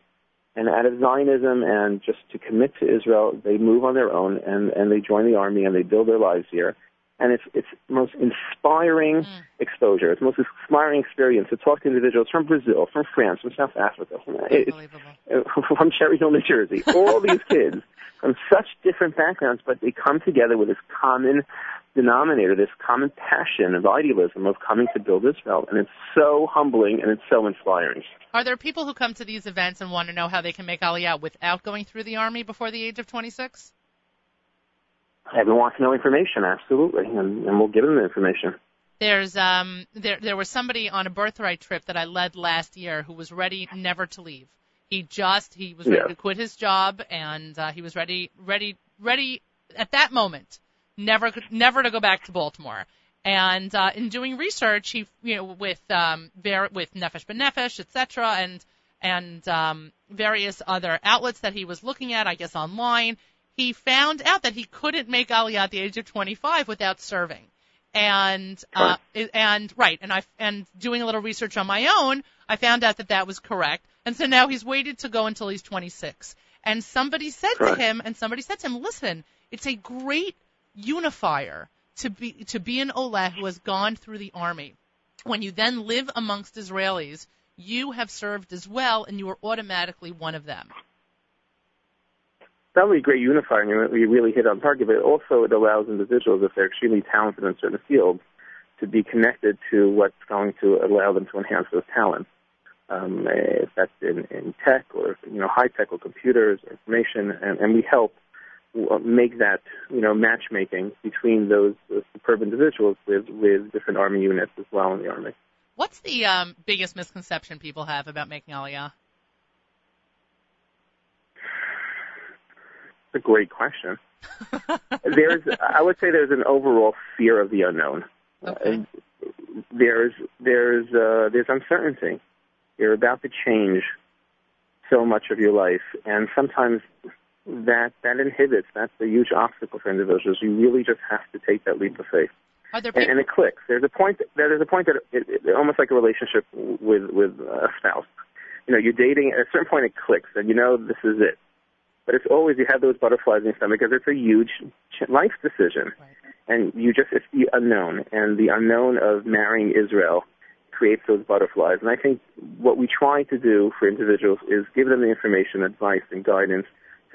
And out of Zionism and just to commit to Israel, they move on their own and, and they join the army and they build their lives here and it's it's most inspiring mm. exposure. It's most inspiring experience to talk to individuals from Brazil, from France, from South Africa, from, from Cherry Hill, New Jersey. All these kids from such different backgrounds, but they come together with this common denominator, this common passion of idealism of coming to build Israel, and it's so humbling and it's so inspiring. Are there people who come to these events and want to know how they can make Aliyah without going through the army before the age of 26? Everyone wants to know information, absolutely, and, and we'll give them the information. There's um there there was somebody on a birthright trip that I led last year who was ready never to leave. He just he was ready yeah. to quit his job and uh, he was ready ready ready at that moment never never to go back to Baltimore. And uh, in doing research, he you know with um ver- with Nefesh B'Nefesh, etc. and and um, various other outlets that he was looking at, I guess online, he found out that he couldn't make Aliyah at the age of 25 without serving. And, uh, and, right, and I, and doing a little research on my own, I found out that that was correct. And so now he's waited to go until he's 26. And somebody said to him, and somebody said to him, listen, it's a great unifier to be, to be an Olah who has gone through the army. When you then live amongst Israelis, you have served as well, and you are automatically one of them not only a great unifier, and you really hit on target, but also it allows individuals, if they're extremely talented in certain fields, to be connected to what's going to allow them to enhance those talents. Um, if that's in, in tech or you know high tech or computers or information, and, and we help make that you know matchmaking between those, those superb individuals with with different army units as well in the army. What's the um, biggest misconception people have about making Aliyah? a great question. there's, I would say, there's an overall fear of the unknown. Okay. Uh, there's, there's, uh, there's uncertainty. You're about to change so much of your life, and sometimes that that inhibits. That's a huge obstacle for individuals. You really just have to take that leap of faith. People- and, and it clicks. There's a point. There's a point that it, it, almost like a relationship with with a spouse. You know, you're dating. At a certain point, it clicks, and you know this is it. But it's always you have those butterflies in your stomach because it's a huge life decision, right. and you just it's the unknown, and the unknown of marrying Israel creates those butterflies. And I think what we try to do for individuals is give them the information, advice, and guidance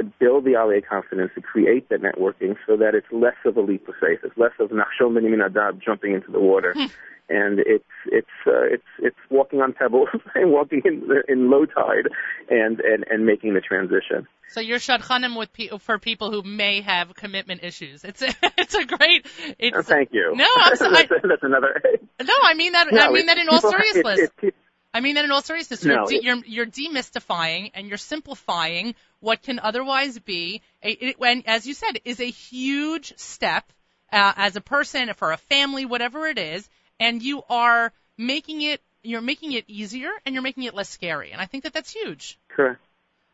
to build the Aliyah confidence, to create that networking so that it's less of a leap of faith. It's less of Nachshon ben Adab jumping into the water and it's it's uh, it's it's walking on pebbles and walking in in low tide and and and making the transition. So you're shadchanim with pe- for people who may have commitment issues. It's a, it's a great. It's, oh, thank you. No, I'm sorry. that's, that's another. No, I mean that. No, I mean that in all seriousness. It, it, I mean that in all seriousness. No, you're, de- you're you're demystifying and you're simplifying what can otherwise be a, it, when, as you said, is a huge step uh, as a person for a family, whatever it is and you are making it you're making it easier and you're making it less scary. And I think that that's huge. Correct.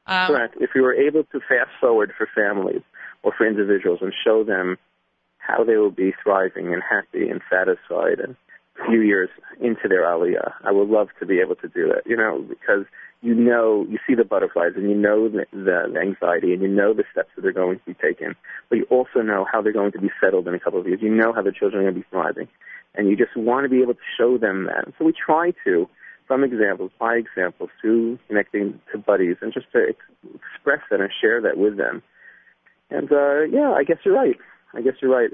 Um, Correct. If we were able to fast forward for families or for individuals and show them how they will be thriving and happy and satisfied and a few years into their aliyah, I would love to be able to do that. You know, because you know, you see the butterflies and you know the, the anxiety and you know the steps that they're going to be taken, but you also know how they're going to be settled in a couple of years. You know how the children are going to be thriving and you just want to be able to show them that. So we try to, from examples, by examples, through connecting to buddies, and just to ex- express that and share that with them. And uh, yeah, I guess you're right. I guess you're right.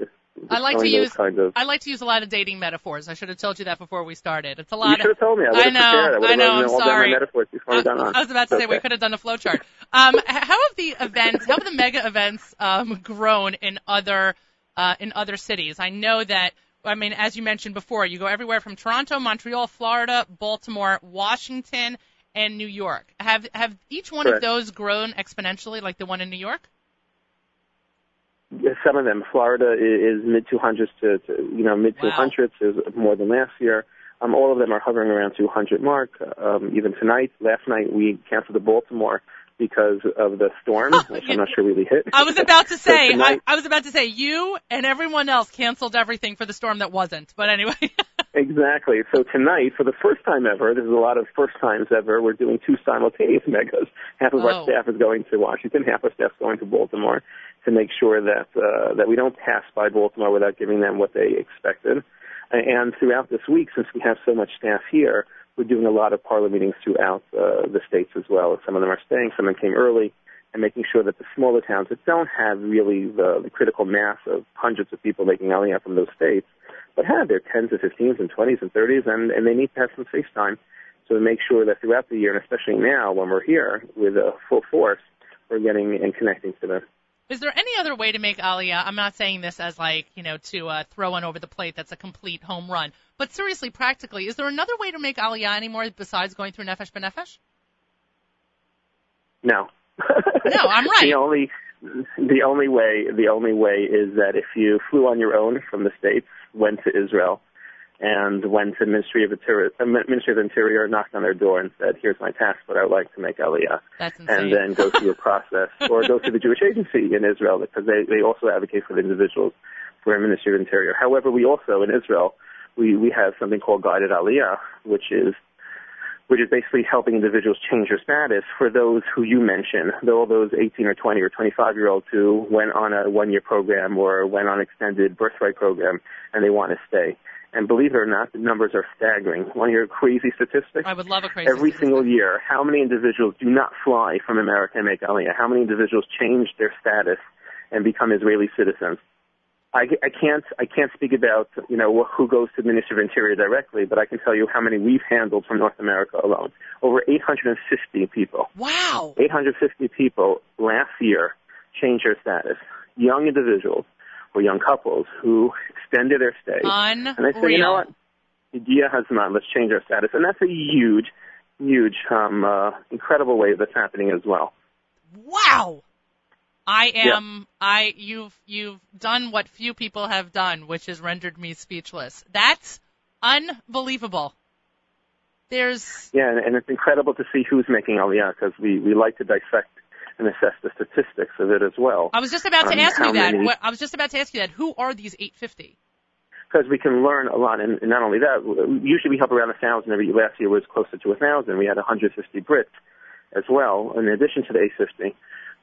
I like to use kinds of. I like to use a lot of dating metaphors. I should have told you that before we started. It's a lot. You should have told me. I, I know. I, I know, I'm sorry. my metaphors before we got on. I was about to say It's we could have done a flow chart. Um, how have the events, how have the mega events um, grown in other uh, in other cities? I know that. I mean, as you mentioned before, you go everywhere from Toronto, Montreal, Florida, Baltimore, Washington, and New York. Have have each one of those grown exponentially, like the one in New York? Some of them, Florida i- is mid 200s to, to you know mid Wow. 200s is more than last year. Um, all of them are hovering around 200 mark. Um, even tonight, last night we canceled the Baltimore because of the storm, which I'm not sure really hit. I was about to say, I, tonight- I was about to say, you and everyone else canceled everything for the storm that wasn't. But anyway, Exactly. So tonight, for the first time ever, there's a lot of first times ever, we're doing two simultaneous megas. Half of Oh. our staff is going to Washington, half our staff's going to Baltimore to make sure that uh, that we don't pass by Baltimore without giving them what they expected. And throughout this week, since we have so much staff here, we're doing a lot of parlor meetings throughout uh, the states as well. Some of them are staying, some of them came early, and making sure that the smaller towns that don't have really the, the critical mass of hundreds of people making Aliyah from those states, but have their 10s and 15s and 20s and 30s, and, and they need to have some face time. So to make sure that throughout the year, and especially now when we're here with a full force, we're getting and connecting to them. is there any other way to make Aliyah? I'm not saying this as like, you know, to uh, throw one over the plate that's a complete home run. But seriously, practically, is there another way to make Aliyah anymore besides going through Nefesh B'Nefesh? No. No, I'm right. the only the only way the only way is that if you flew on your own from the states, went to Israel, and went to Ministry of Interior, uh, Ministry of Interior, knocked on their door and said, "Here's my passport. I would like to make Aliyah." That's insane. and then go through a process, or go through the Jewish Agency in Israel because they, they also advocate for the individuals for a Ministry of Interior. However, we also in Israel we we have something called guided Aliyah, which is which is basically helping individuals change their status for those who you mentioned, all those 18 or 20 or 25 year olds who went on a one year program or went on extended birthright program and they want to stay. And believe it or not, the numbers are staggering. Want to hear a crazy statistic? I would love a crazy. Every statistic. single year, how many individuals do not fly from America and make Aliyah? How many individuals change their status and become Israeli citizens? I, I can't I can't speak about you know who goes to the Ministry of Interior directly, but I can tell you how many we've handled from North America alone. Over 850 people. Wow. 850 people last year changed their status. Young individuals or young couples who extended their stay. Unreal. And I say, you know what? Idea has not. Let's change our status, and that's a huge, huge, um, uh, incredible way that's happening as well. Wow. I am I you've you've done what few people have done, which has rendered me speechless. That's unbelievable. There's Yeah, and, and it's incredible to see who's making Aliyah because we we like to dissect and assess the statistics of it as well. I was just about to Um, ask you that. many- What, I was just about to ask you that. Who are these 850? because we can learn a lot. And, and not only that, usually we help around a thousand every last year was closer to a thousand. We had 150 Brits as well, in addition to the A50.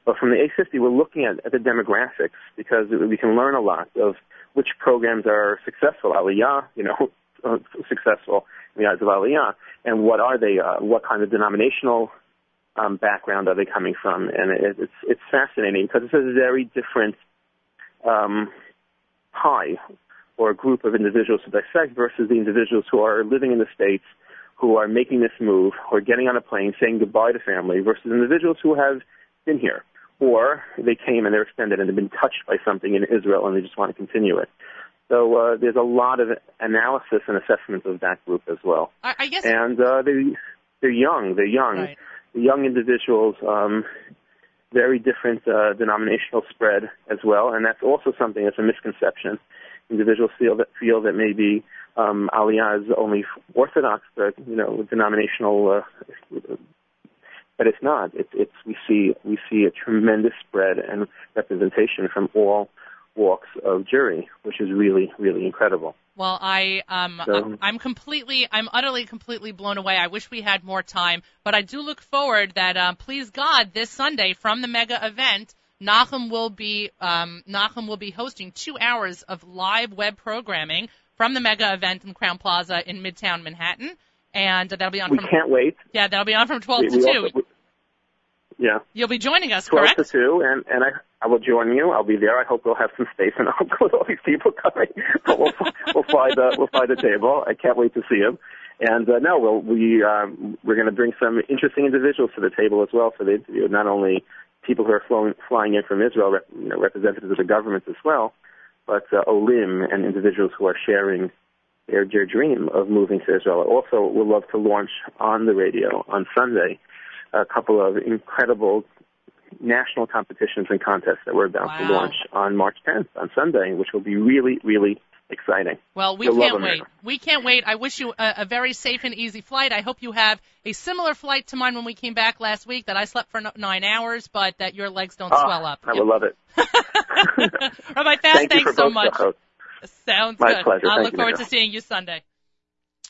But from the A50, we're looking at, at the demographics because we can learn a lot of which programs are successful. Aliyah, you know, uh, successful in the eyes of Aliyah, and what are they? Uh, what kind of denominational um, background are they coming from? And it, it's it's fascinating because it's a very different um, pie or group of individuals to dissect versus the individuals who are living in the states, who are making this move, or getting on a plane, saying goodbye to family, versus individuals who have been here, or they came and they're extended and they've been touched by something in Israel and they just want to continue it. So uh, there's a lot of analysis and assessment of that group as well, I, I guess. and uh, they they're young. They're young Right. young individuals, um, very different uh, denominational spread as well, and that's also something that's a misconception. Individuals feel that feel that maybe um, Aliyah is only Orthodox, uh, you know, denominational, uh, but it's not. It's it's we see we see a tremendous spread and representation from all walks of Jewry, which is really really incredible. Well, I um So- I'm completely I'm utterly completely blown away. I wish we had more time, but I do look forward that um please God this Sunday from the mega event Nachum will be um Nachum will be hosting 2 hours of live web programming from the mega event in Crowne Plaza in Midtown Manhattan and that'll be on We from can't wait. yeah, that'll be on from 12 We, to we 2. also, we, Yeah. You'll be joining us, 12 correct? to 2, and, and I, I will join you. I'll be there. I hope we'll have some space and I'll with all these people coming. But we'll, we'll find, uh, we'll find a table. I can't wait to see them. And, uh, no, we'll, we, um, we're going to bring some interesting individuals to the table as well for the interview. Not only people who are flowing, flying in from Israel, rep, you know, representatives of the government as well, but, uh, Olim and individuals who are sharing their, their dream of moving to Israel. Also, we'll love to launch on the radio on Sunday a couple of incredible national competitions and contests that we're about to launch on March 10th on Sunday, which will be really, really exciting. Well, we You'll can't wait. We can't wait. I wish you a, a very safe and easy flight. I hope you have a similar flight to mine when we came back last week. That I slept for nine hours, but that your legs don't Ah, swell up. I would love it. Rabbi Fass, Thank thanks so much. Sounds My good. pleasure. Thank look forward to seeing you Sunday.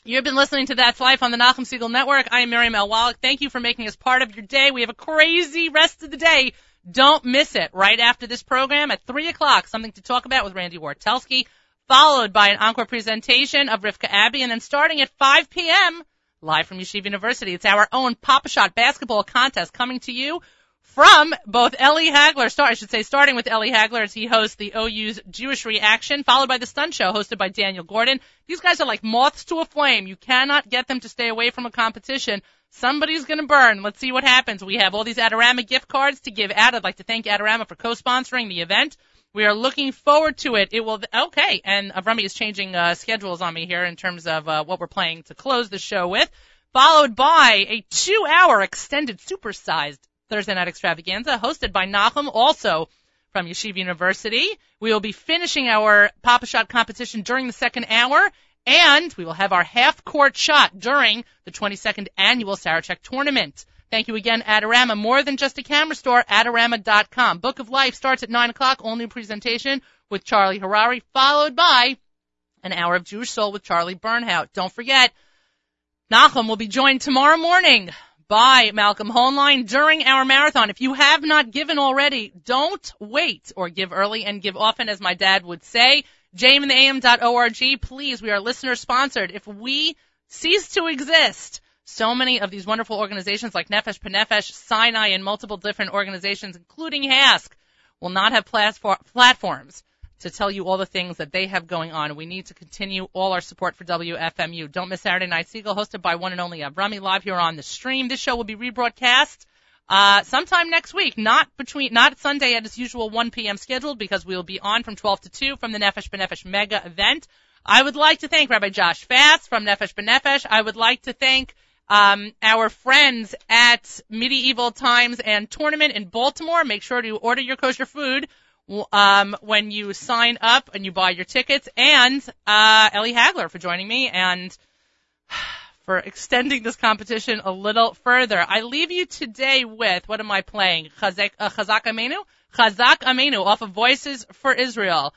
You've been listening to That's Life on the Nachum Segal Network. I am Miriam L. Wallach. Thank you for making us part of your day. We have a crazy rest of the day. Don't miss it. Right after this program at 3 o'clock, something to talk about with Randy Wartelski, followed by an encore presentation of Rivka Abbey, and then starting at 5 p.m., live from Yeshiva University, it's our own Pop-A-Shot basketball contest coming to you from both Ellie Hagler, start, I should say, starting with Ellie Hagler as he hosts the OU's Jewish Reaction, followed by the Stunt Show hosted by Daniel Gordon. These guys are like moths to a flame. You cannot get them to stay away from a competition. Somebody's gonna burn. Let's see what happens. We have all these Adorama gift cards to give out. I'd like to thank Adorama for co-sponsoring the event. We are looking forward to it. It will, okay, and Avrami is changing, uh, schedules on me here in terms of, uh, what we're playing to close the show with, followed by a two hour extended supersized Thursday night extravaganza hosted by Nachum, also from Yeshiva University. We will be finishing our Pop-A-Shot competition during the second hour, and we will have our half court shot during the 22nd annual Sarachek tournament. Thank you again, Adorama. More than just a camera store, Adorama.com. Book of Life starts at 9 o'clock, all new presentation with Charlie Harary, followed by an hour of Jewish Soul with Charlie Bernhaut. Don't forget, Nachum will be joined tomorrow morning by Malcolm Hoenlein during our marathon. If you have not given already, don't wait or give early and give often, as my dad would say. jamintheam.org, please, we are listener sponsored. If we cease to exist, so many of these wonderful organizations like Nefesh B'Nefesh, Sinai, and multiple different organizations, including HASC, will not have platfor- platforms to tell you all the things that they have going on. We need to continue all our support for WFMU. Don't miss Saturday Night Segal, hosted by one and only Avrami, live here on the stream. This show will be rebroadcast uh, sometime next week, not between, not Sunday at its usual 1 p.m. scheduled, because we will be on from 12 to 2 from the Nefesh B'Nefesh mega event. I would like to thank Rabbi Josh Fass from Nefesh B'Nefesh. I would like to thank um, our friends at Medieval Times and Tournament in Baltimore. Make sure to order your kosher food um, when you sign up and you buy your tickets, and uh, Ellie Hagler for joining me and for extending this competition a little further. I leave you today with what am I playing? Chazak, uh, Chazak Amenu, Chazak Amenu off of Voices for Israel.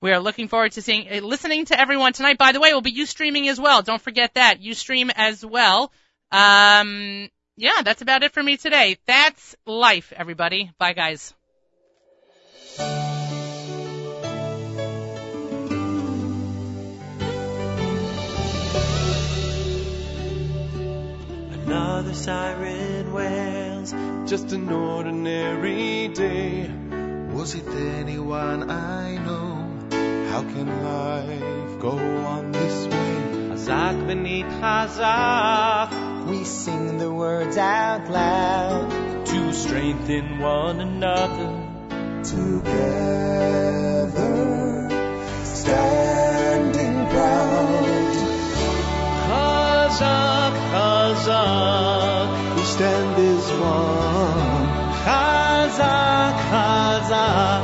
We are looking forward to seeing, uh, listening to everyone tonight. By the way, we'll be you streaming as well. Don't forget that you stream as well. Um, yeah, that's about it for me today. That's life, everybody. Bye, guys. Another siren wails, just an ordinary day. Was it anyone I know? How can life go on this way? Hazak beneath Hazak, We sing the words out loud. to strengthen one another. Together, standing proud, Hazak, Hazak, we stand as one. Hazak, Hazak,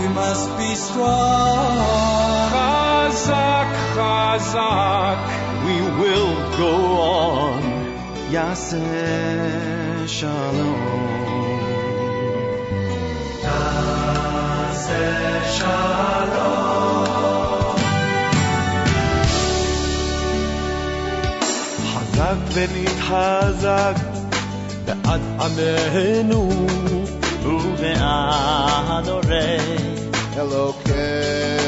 We must be strong. Hazak, Hazak, we will go on. Yaseh Shalom. Yaseh Shalom. חזק ונתחזק בעד עמנו ובעד הורי Elokeinu.